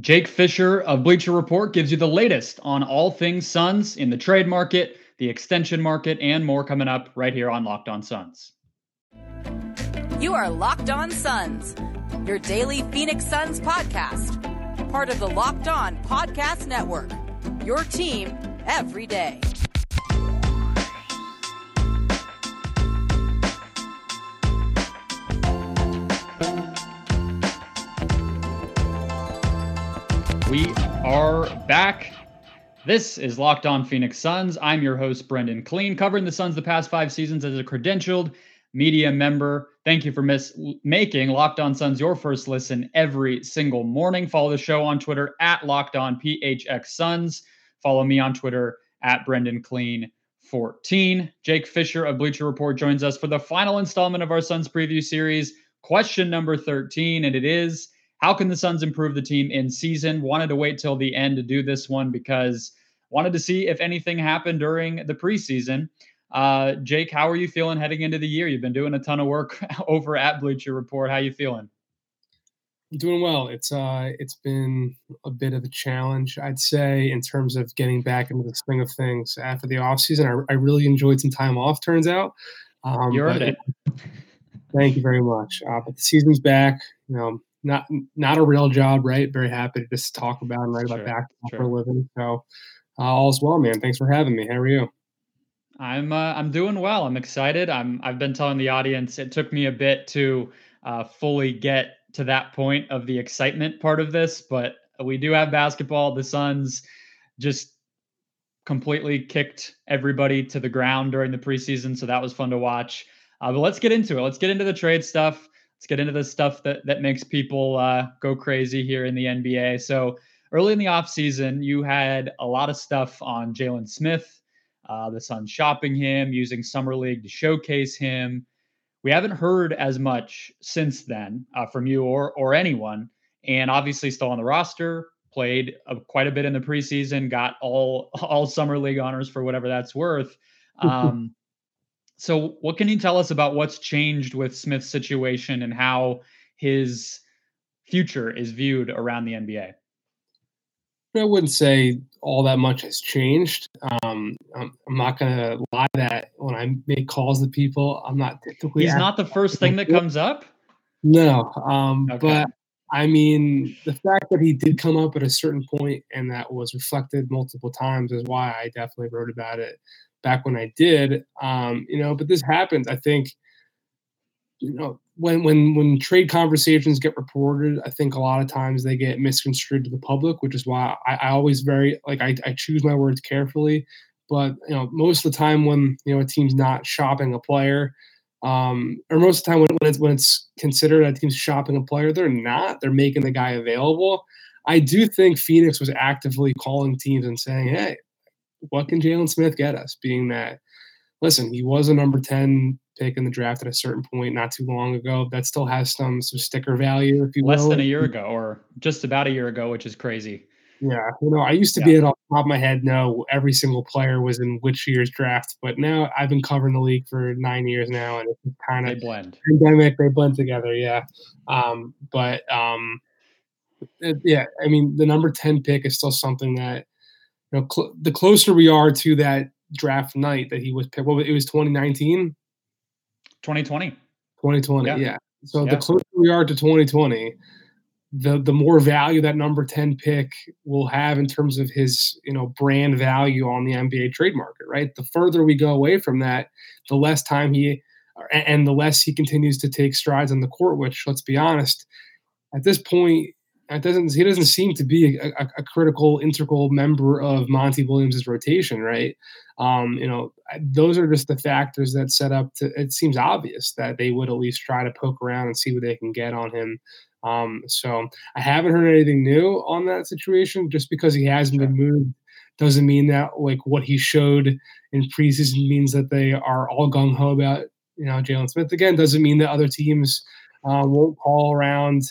Jake Fischer of Bleacher Report gives you the latest on all things Suns in the trade market, the extension market, and more coming up right here on Locked On Suns. You are Locked On Suns, your daily Phoenix Suns podcast, part of the Locked On Podcast Network. Your team every day. We are back. This is Locked On Phoenix Suns. I'm your host, Brendon Kleen, covering the Suns the past five seasons as a credentialed media member. Thank you for making Locked On Suns your first listen every single morning. Follow the show on Twitter at Locked On PHX Suns. Follow me on Twitter at Brendon Kleen 14. Jake Fischer of Bleacher Report joins us for the final installment of our Suns preview series, question number 13. And it is how can the Suns improve the team in season? Wanted to wait till the end to do this one because wanted to see if anything happened during the preseason. Uh, Jake, how are you feeling heading into the year? You've been doing a ton of work over at Bleacher Report. How you feeling? I'm doing well. It's uh, it's been a bit of a challenge, I'd say, in terms of getting back into the swing of things after the off season. I, I really enjoyed some time off. Turns out, um, you earned it. Thank you very much. Uh, but the season's back. You know, not not a real job, right? Very happy to just talk about and write sure, about basketball sure. for a living. So uh, all's well, man. Thanks for having me. How are you? I'm uh, I'm doing well. I'm excited. I'm I've been telling the audience it took me a bit to uh, fully get to that point of the excitement part of this, but we do have basketball. The Suns just completely kicked everybody to the ground during the preseason, so that was fun to watch. Uh, but let's get into it. Let's get into the trade stuff let's get into the stuff that that makes people uh, go crazy here in the NBA. So early in the offseason, you had a lot of stuff on Jalen Smith, uh, the Suns shopping him, using summer league to showcase him. We haven't heard as much since then uh, from you or or anyone, and obviously still on the roster. Played quite a bit in the preseason, got all all summer league honors for whatever that's worth. Um, so, what can you tell us about what's changed with Smith's situation and how his future is viewed around the NBA? I wouldn't say all that much has changed. Um, I'm, I'm, not going to lie that when I make calls to people, I'm not typically. He's not the first thing that comes up. No, um, okay. but I mean, the fact that he did come up at a certain point and that was reflected multiple times is why I definitely wrote about it back when I did. Um, you know, but this happens. I think, you know, when when when trade conversations get reported, I think a lot of times they get misconstrued to the public, which is why I, I always very like I, I choose my words carefully. But you know, most of the time when you know a team's not shopping a player, um, or most of the time when, when it's when it's considered a team's shopping a player, they're not. They're making the guy available. I do think Phoenix was actively calling teams and saying, "Hey, what can Jalen Smith get us? Being that, listen, he was a number 10 pick in the draft at a certain point not too long ago. That still has some some sticker value, if you Less will. than a year ago, or just about a year ago, which is crazy. Yeah, you know, I used to yeah. be at off the top of my head know every single player was in which year's draft, but now I've been covering the league for nine years now, and it's kind of they blend. Pandemic, they blend together, yeah. Um, but um, yeah, I mean, the number ten pick is still something that you know, cl- the closer we are to that draft night that he was picked, well, it was 2019, 2020, 2020, yeah. yeah. So yeah. the closer we are to 2020, the the more value that number 10 pick will have in terms of his you know brand value on the NBA trade market, right? The further we go away from that, the less time he and the less he continues to take strides on the court. Which, let's be honest, at this point, it doesn't he doesn't seem to be a, a, a, critical integral member of Monty Williams' rotation, right? Um, you know, those are just the factors that set up to. It seems obvious that they would at least try to poke around and see what they can get on him. Um, so I haven't heard anything new on that situation. Just because he hasn't been moved doesn't mean that like what he showed in preseason means that they are all gung ho about you know Jalen Smith again. Doesn't mean that other teams uh, won't call around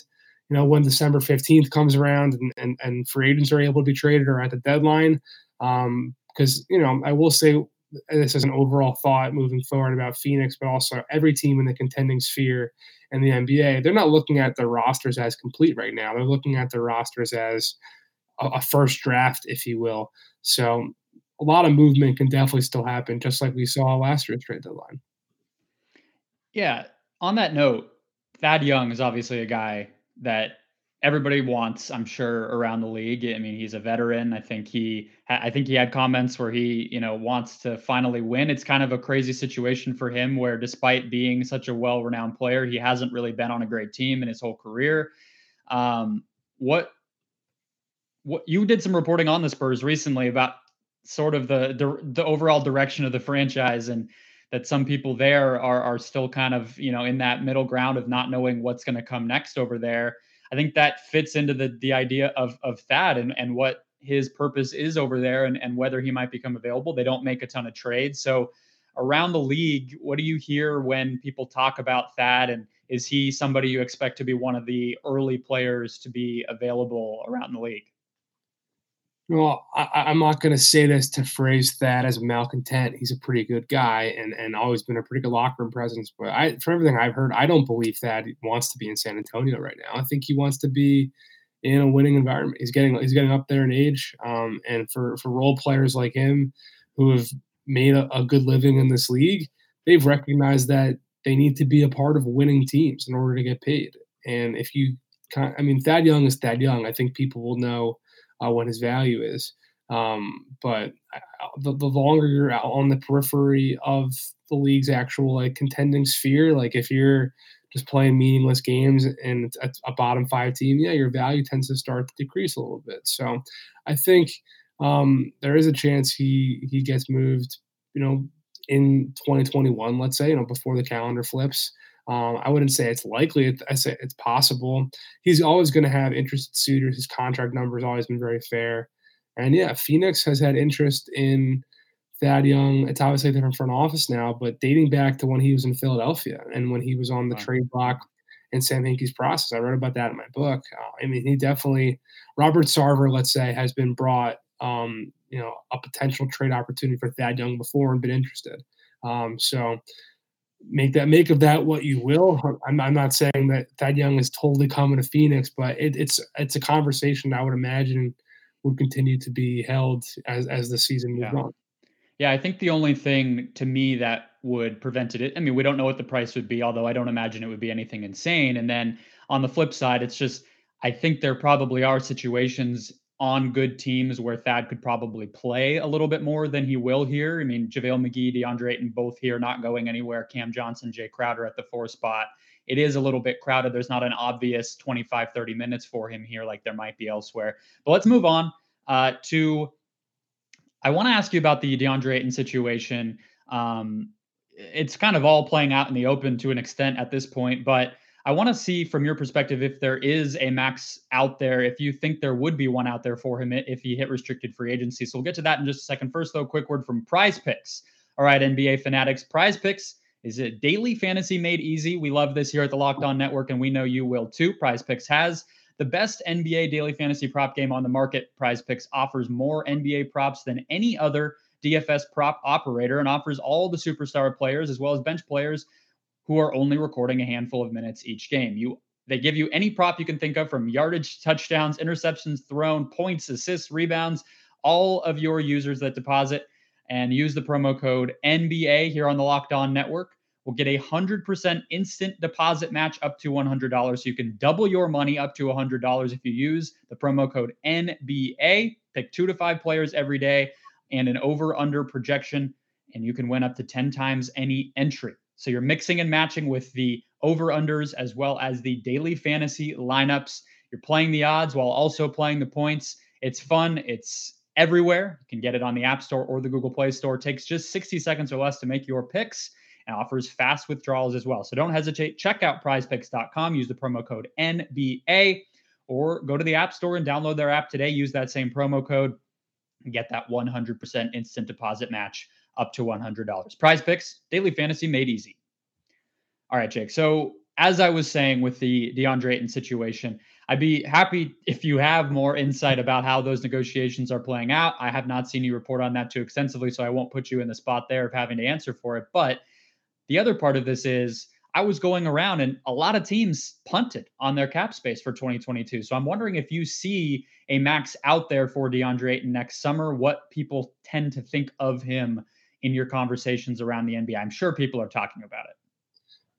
you know, when December 15th comes around and, and, and free agents are able to be traded or at the deadline. Um, because, you know, I will say this is an overall thought moving forward about Phoenix, but also every team in the contending sphere and the NBA. They're not looking at their rosters as complete right now. They're looking at their rosters as a, a first draft, if you will. So a lot of movement can definitely still happen, just like we saw last year's trade deadline. Yeah. On that note, Thad Young is obviously a guy that everybody wants, I'm sure, around the league. I mean, he's a veteran. I think he, I think he had comments where he, you know, wants to finally win. It's kind of a crazy situation for him, where despite being such a well-renowned player, he hasn't really been on a great team in his whole career. Um, what, what you did some reporting on the Spurs recently about sort of the the, the overall direction of the franchise and that some people there are are still kind of you know in that middle ground of not knowing what's going to come next over there. I think that fits into the the idea of of Thad and and what his purpose is over there and and whether he might become available. They don't make a ton of trades, so around the league, what do you hear when people talk about Thad and is he somebody you expect to be one of the early players to be available around the league? Well, I, am not going to say this to phrase that as malcontent. He's a pretty good guy and, and always been a pretty good locker room presence. But I, for everything I've heard, I don't believe that he wants to be in San Antonio right now. I think he wants to be in a winning environment. He's getting he's getting up there in age, um, and for for role players like him who have made a, a good living in this league, they've recognized that they need to be a part of winning teams in order to get paid. And if you, I mean, Thad Young is Thad Young. I think people will know uh, what his value is. Um, but the, the longer you're out on the periphery of the league's actual like contending sphere, like if you're just playing meaningless games and it's a bottom five team, yeah, your value tends to start to decrease a little bit. So I think um, there is a chance he he gets moved, you know, in 2021, let's say, you know, before the calendar flips. Um, I wouldn't say it's likely. I say it's possible. He's always going to have interested suitors. His contract number has always been very fair. And yeah, Phoenix has had interest in Thad Young. It's obviously a different front office now, but dating back to when he was in Philadelphia and when he was on the wow. trade block in Sam Hinkie's process. I wrote about that in my book. Uh, I mean, he definitely, Robert Sarver, let's say, has been brought, um, you know, a potential trade opportunity for Thad Young before and been interested. Um, so make that make of that what you will. I'm, I'm not saying that Thad Young is totally coming to Phoenix, but it, it's it's a conversation I would imagine would continue to be held as as the season moves yeah. on. Yeah, I think the only thing to me that would prevent it. I mean, we don't know what the price would be, although I don't imagine it would be anything insane. And then on the flip side, it's just I think there probably are situations on good teams where Thad could probably play a little bit more than he will here. I mean, JaVale McGee, DeAndre Ayton, both here, not going anywhere. Cam Johnson, Jay Crowder at the four spot. It is a little bit crowded. There's not an obvious 25, 30 minutes for him here like there might be elsewhere. But let's move on uh, to. I want to ask you about the DeAndre Ayton situation. Um, it's kind of all playing out in the open to an extent at this point, but I want to see from your perspective if there is a max out there, if you think there would be one out there for him if he hit restricted free agency. So we'll get to that in just a second. First, though, quick word from Prize Picks. All right, NBA fanatics, Prize Picks is a daily fantasy made easy. We love this here at the Locked On Network, and we know you will too. Prize Picks has the best NBA daily fantasy prop game on the market. Prize Picks offers more NBA props than any other DFS prop operator and offers all the superstar players as well as bench players who are only recording a handful of minutes each game. You they give you any prop you can think of from yardage, touchdowns, interceptions thrown, points, assists, rebounds, all of your users that deposit and use the promo code NBA here on the Locked On Network will get a 100% instant deposit match up to $100. So you can double your money up to $100 if you use the promo code NBA. Pick two to five players every day and an over under projection, and you can win up to 10 times any entry. So you're mixing and matching with the over unders as well as the daily fantasy lineups. You're playing the odds while also playing the points. It's fun. It's everywhere. You can get it on the App Store or the Google Play Store. It takes just 60 seconds or less to make your picks and offers fast withdrawals as well. So don't hesitate. Check out prizepicks.com. Use the promo code NBA or go to the App Store and download their app today. Use that same promo code and get that 100% instant deposit match up to $100. Prize picks, daily fantasy made easy. All right, Jake. So, as I was saying with the DeAndre Ayton situation, I'd be happy if you have more insight about how those negotiations are playing out. I have not seen you report on that too extensively, so I won't put you in the spot there of having to answer for it. But the other part of this is I was going around and a lot of teams punted on their cap space for 2022. So I'm wondering if you see a max out there for DeAndre Ayton next summer, what people tend to think of him in your conversations around the NBA. I'm sure people are talking about it.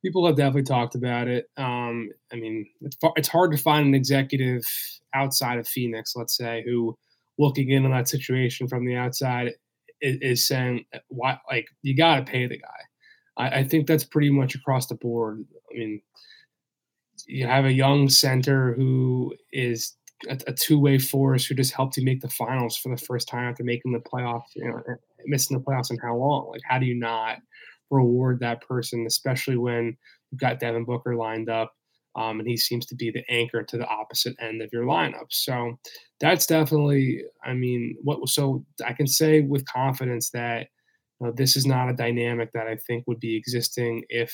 People have definitely talked about it. Um, I mean, it's, it's hard to find an executive outside of Phoenix, let's say, who looking in on that situation from the outside is, is saying, "Why? Like, you got to pay the guy." I, I think that's pretty much across the board. I mean, you have a young center who is a, a, two-way force who just helped you make the finals for the first time after making the playoffs, you know, missing the playoffs in how long? Like, how do you not reward that person, especially when you've got Devin Booker lined up, um, and he seems to be the anchor to the opposite end of your lineup. So that's definitely, I mean, what? So I can say with confidence that uh, this is not a dynamic that I think would be existing if,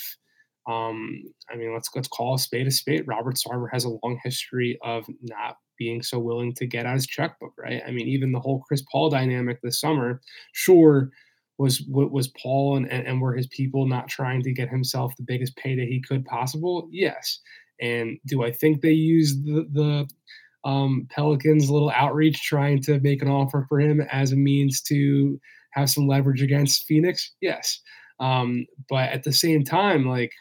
um, I mean, let's let's call a spade a spade. Robert Sarver has a long history of not being so willing to get out his checkbook, right? I mean, even the whole Chris Paul dynamic this summer, sure, was what was Paul and, and, and were his people not trying to get himself the biggest payday he could possible? Yes. And do I think they used the, the um, Pelicans' little outreach trying to make an offer for him as a means to have some leverage against Phoenix? Yes. Um, but at the same time, like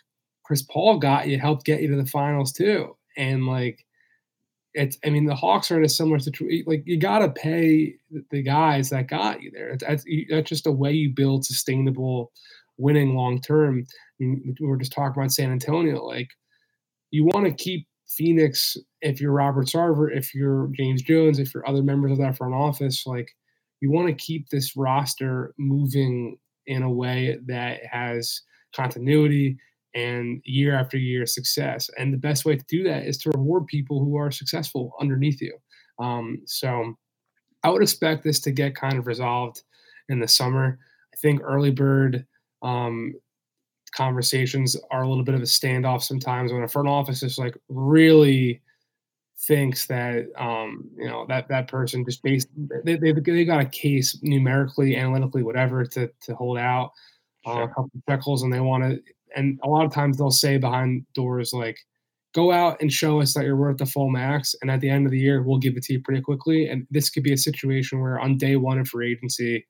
Chris Paul got you, helped get you to the finals too. And like, it's, I mean, the Hawks are in a similar situation. Like, you got to pay the guys that got you there. That's, that's just a way you build sustainable winning long term. I mean, we were just talking about San Antonio. Like, you want to keep Phoenix if you're Robert Sarver, if you're James Jones, if you're other members of that front office. Like, you want to keep this roster moving in a way that has continuity and year after year success. And the best way to do that is to reward people who are successful underneath you. Um, so I would expect this to get kind of resolved in the summer. I think early bird um, conversations are a little bit of a standoff sometimes when a front office is like really thinks that um, you know that that person just based they, they, they got a case numerically, analytically, whatever to to hold out uh, sure. a couple of shekels, and they want to. And a lot of times they'll say behind doors like, "Go out and show us that you're worth the full max, and at the end of the year, we'll give it to you pretty quickly." And this could be a situation where on day one of free agency,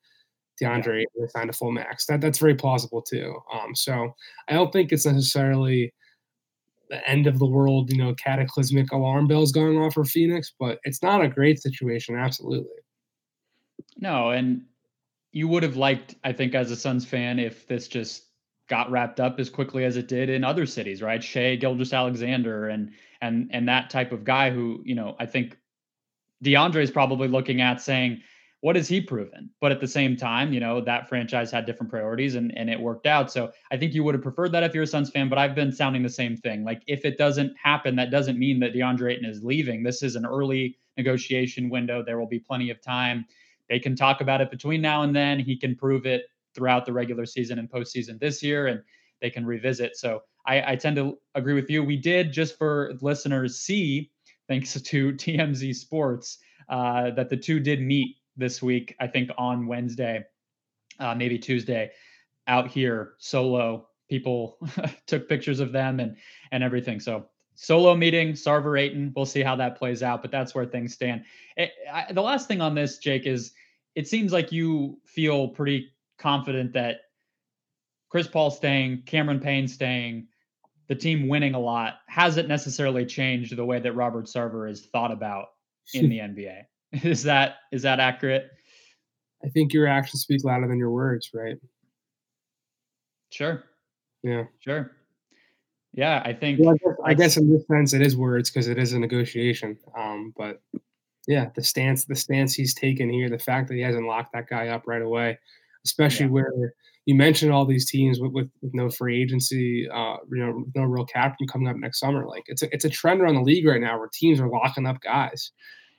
DeAndre yeah. signed a full max. That that's very plausible too. Um, so I don't think it's necessarily the end of the world, you know, cataclysmic alarm bells going off for Phoenix, but it's not a great situation, absolutely. No, and you would have liked, I think, as a Suns fan, if this just got wrapped up as quickly as it did in other cities, right? Shai Gilgeous-Alexander and and and that type of guy who, you know, I think DeAndre is probably looking at saying, what has he proven? But at the same time, you know, that franchise had different priorities and, and it worked out. So I think you would have preferred that if you're a Suns fan, but I've been sounding the same thing. Like if it doesn't happen, that doesn't mean that DeAndre Ayton is leaving. This is an early negotiation window. There will be plenty of time. They can talk about it between now and then. He can prove it throughout the regular season and postseason this year, and they can revisit. So I, I tend to agree with you. We did just for listeners see, thanks to TMZ Sports, uh, that the two did meet this week, I think on Wednesday, uh, maybe Tuesday, out here solo. People took pictures of them and and everything. So solo meeting, Sarver Ayton. We'll see how that plays out, but that's where things stand. It, I, the last thing on this, Jake, is it seems like you feel pretty confident that Chris Paul staying, Cameron Payne staying, the team winning a lot hasn't necessarily changed the way that Robert Sarver is thought about in the NBA. Is that is that accurate? I think your actions speak louder than your words, right? Sure. Yeah. Sure. Yeah, I think. Well, I, guess, I, guess, in this sense, it is words because it is a negotiation. Um, but yeah, the stance, the stance he's taken here, the fact that he hasn't locked that guy up right away, especially yeah. where you mentioned all these teams with, with, with no free agency, uh, you know, no real captain coming up next summer. Like it's a, it's a trend around the league right now where teams are locking up guys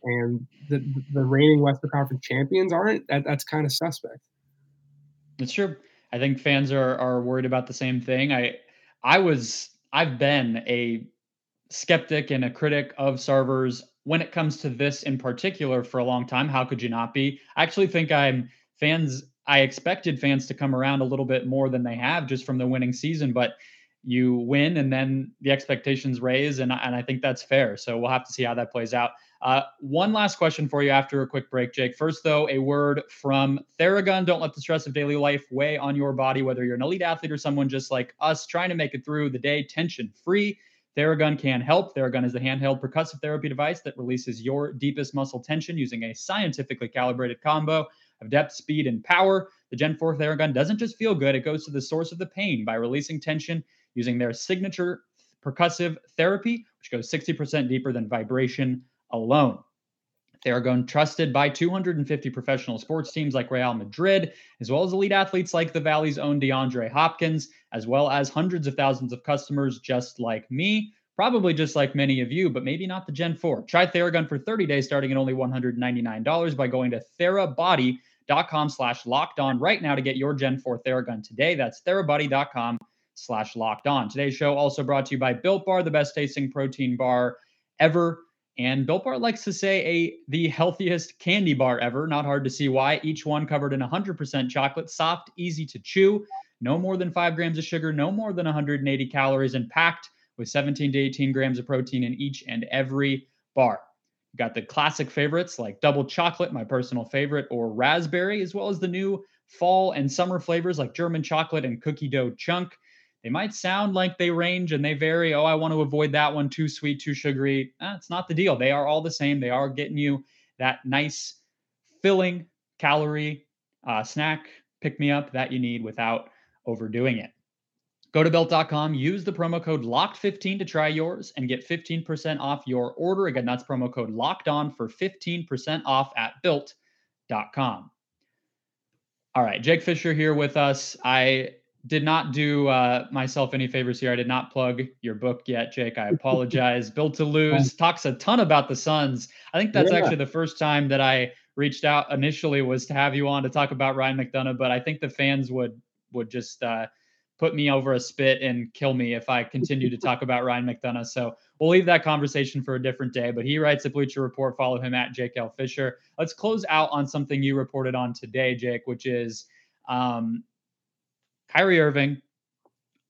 and the the reigning Western Conference champions aren't, that, that's kind of suspect. It's true. I think fans are are worried about the same thing. I I was I've been a skeptic and a critic of Sarver's when it comes to this in particular for a long time. How could you not be? I actually think I'm fans. I expected fans to come around a little bit more than they have just from the winning season, but you win and then the expectations raise, and, and I think that's fair. So we'll have to see how that plays out. Uh, one last question for you after a quick break, Jake. First, though, a word from Theragun. Don't let the stress of daily life weigh on your body, whether you're an elite athlete or someone just like us trying to make it through the day tension free. Theragun can help. Theragun is the handheld percussive therapy device that releases your deepest muscle tension using a scientifically calibrated combo of depth, speed, and power. The Gen 4 Theragun doesn't just feel good, it goes to the source of the pain by releasing tension using their signature percussive therapy, which goes 60% deeper than vibration alone. Theragun trusted by 250 professional sports teams like Real Madrid, as well as elite athletes like the Valley's own DeAndre Hopkins, as well as hundreds of thousands of customers just like me, probably just like many of you, but maybe not the Gen 4. Try Theragun for 30 days starting at only $199 by going to therabody.com slash locked on right now to get your Gen 4 Theragun today. That's therabody.com slash locked on. Today's show also brought to you by Built Bar, the best tasting protein bar ever. And Built Bar likes to say a the healthiest candy bar ever. Not hard to see why. Each one covered in 100% chocolate, soft, easy to chew, no more than five grams of sugar, no more than 180 calories, and packed with 17 to 18 grams of protein in each and every bar. You got the classic favorites like double chocolate, my personal favorite, or raspberry, as well as the new fall and summer flavors like German chocolate and cookie dough chunk. They might sound like they range and they vary. Oh, I want to avoid that one, too sweet, too sugary. That's not the deal. They are all the same. They are getting you that nice, filling calorie uh, snack pick me up that you need without overdoing it. Go to built.com, use the promo code LOCKED15 to try yours and get 15% off your order. Again, that's promo code LOCKED ON for 15% off at built.com. All right, Jake Fischer here with us. I did not do uh, myself any favors here. I did not plug your book yet, Jake. I apologize. Built to Lose talks a ton about the Suns. I think that's yeah. actually the first time that I reached out initially was to have you on to talk about Ryan McDonough, but I think the fans would would just uh, put me over a spit and kill me if I continue to talk about Ryan McDonough. So we'll leave that conversation for a different day. But he writes at Bleacher Report. Follow him at Jake L. Fischer. Let's close out on something you reported on today, Jake, which is um, Kyrie Irving,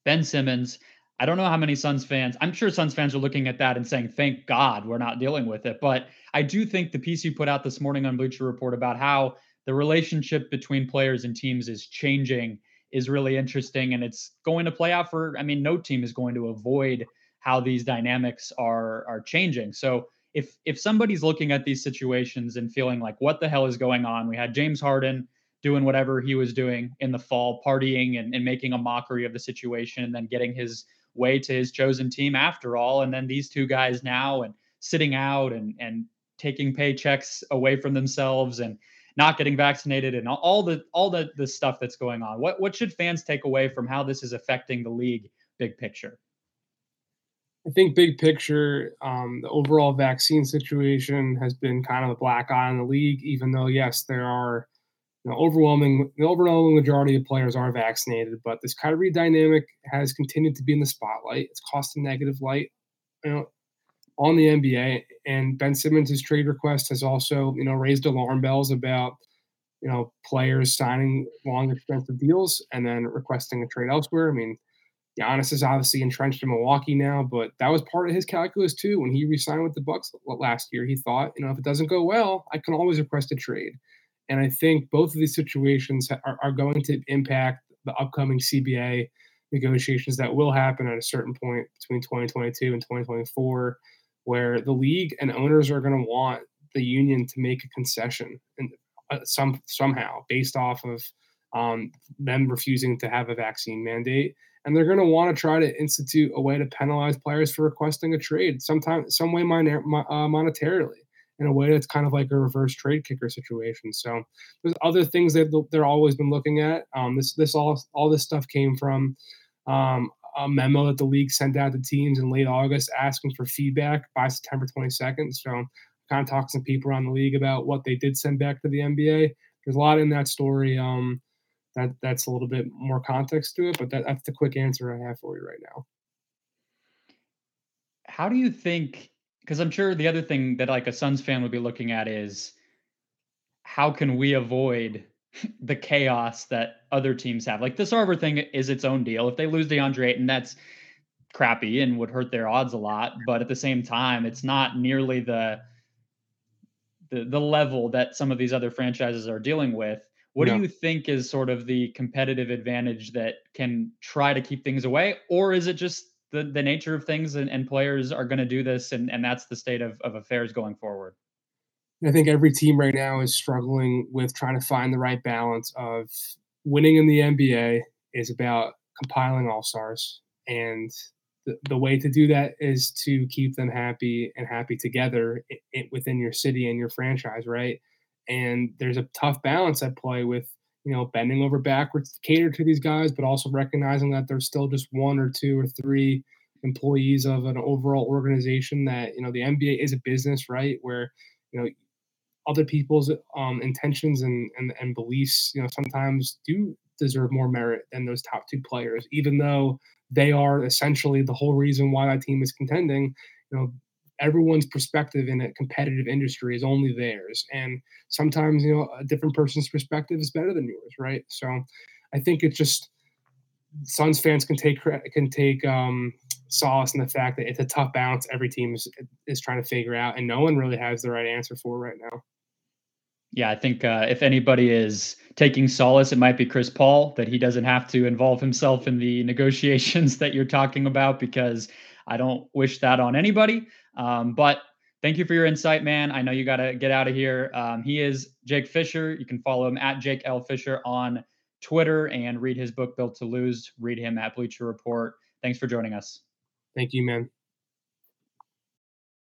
Ben Simmons. I don't know how many Suns fans, I'm sure Suns fans are looking at that and saying, thank God we're not dealing with it. But I do think the piece you put out this morning on Bleacher Report about how the relationship between players and teams is changing is really interesting. And it's going to play out for, I mean, no team is going to avoid how these dynamics are are changing. So if if somebody's looking at these situations and feeling like what the hell is going on, we had James Harden doing whatever he was doing in the fall, partying and, and making a mockery of the situation, and then getting his way to his chosen team after all. And then these two guys now and sitting out and and taking paychecks away from themselves and not getting vaccinated and all the all the the stuff that's going on. What what should fans take away from how this is affecting the league big picture? I think big picture, um, the overall vaccine situation has been kind of a black eye on the league. Even though yes, there are you know, overwhelming the overwhelming majority of players are vaccinated, but this Kyrie dynamic has continued to be in the spotlight. It's cost a negative light, you know, on the NBA. And Ben Simmons' trade request has also, you know, raised alarm bells about, you know, players signing long, expensive deals and then requesting a trade elsewhere. I mean, Giannis is obviously entrenched in Milwaukee now, but that was part of his calculus too. When he re-signed with the Bucks last year, he thought, you know, if it doesn't go well, I can always request a trade. And I think both of these situations are, are going to impact the upcoming CBA negotiations that will happen at a certain point between 2022 and 2024, where the league and owners are going to want the union to make a concession and uh, some somehow based off of um, them refusing to have a vaccine mandate, and they're going to want to try to institute a way to penalize players for requesting a trade, sometime some way minor, uh, monetarily in a way that's kind of like a reverse trade kicker situation. So there's other things that they're always been looking at. Um, this this all all this stuff came from um, a memo that the league sent out to teams in late August asking for feedback by September 22nd. So kind of talking to some people around the league about what they did send back to the NBA. There's a lot in that story. Um, that that's a little bit more context to it, but that, that's the quick answer I have for you right now how do you think? Because I'm sure the other thing that like a Suns fan would be looking at is how can we avoid the chaos that other teams have? Like the Sarver thing is its own deal. If they lose DeAndre Ayton, that's crappy and would hurt their odds a lot. But at the same time, it's not nearly the the, the level that some of these other franchises are dealing with. What do you think is sort of the competitive advantage that can try to keep things away? Or is it just the, the nature of things and, and players are going to do this and, and that's the state of, of affairs going forward? I think every team right now is struggling with trying to find the right balance of winning in the NBA is about compiling all stars. And the, the way to do that is to keep them happy and happy together within your city and your franchise, right? And there's a tough balance at play with, you know, bending over backwards to cater to these guys, but also recognizing that there's still just one or two or three employees of an overall organization that, you know, the NBA is a business, right? Where, you know, other people's um, intentions and, and and beliefs, you know, sometimes do deserve more merit than those top two players, even though they are essentially the whole reason why that team is contending. You know, everyone's perspective in a competitive industry is only theirs, and sometimes you know a different person's perspective is better than yours, right? So, I think it's just Suns fans can take can take um, solace in the fact that it's a tough balance every team is, is trying to figure out, and no one really has the right answer for right now. Yeah, I think uh, if anybody is taking solace, it might be Chris Paul that he doesn't have to involve himself in the negotiations that you're talking about because I don't wish that on anybody. Um, but thank you for your insight, man. I know you got to get out of here. Um, he is Jake Fischer. You can follow him at Jake L Fischer on Twitter and read his book Built to Lose. Read him at Bleacher Report. Thanks for joining us. Thank you, man.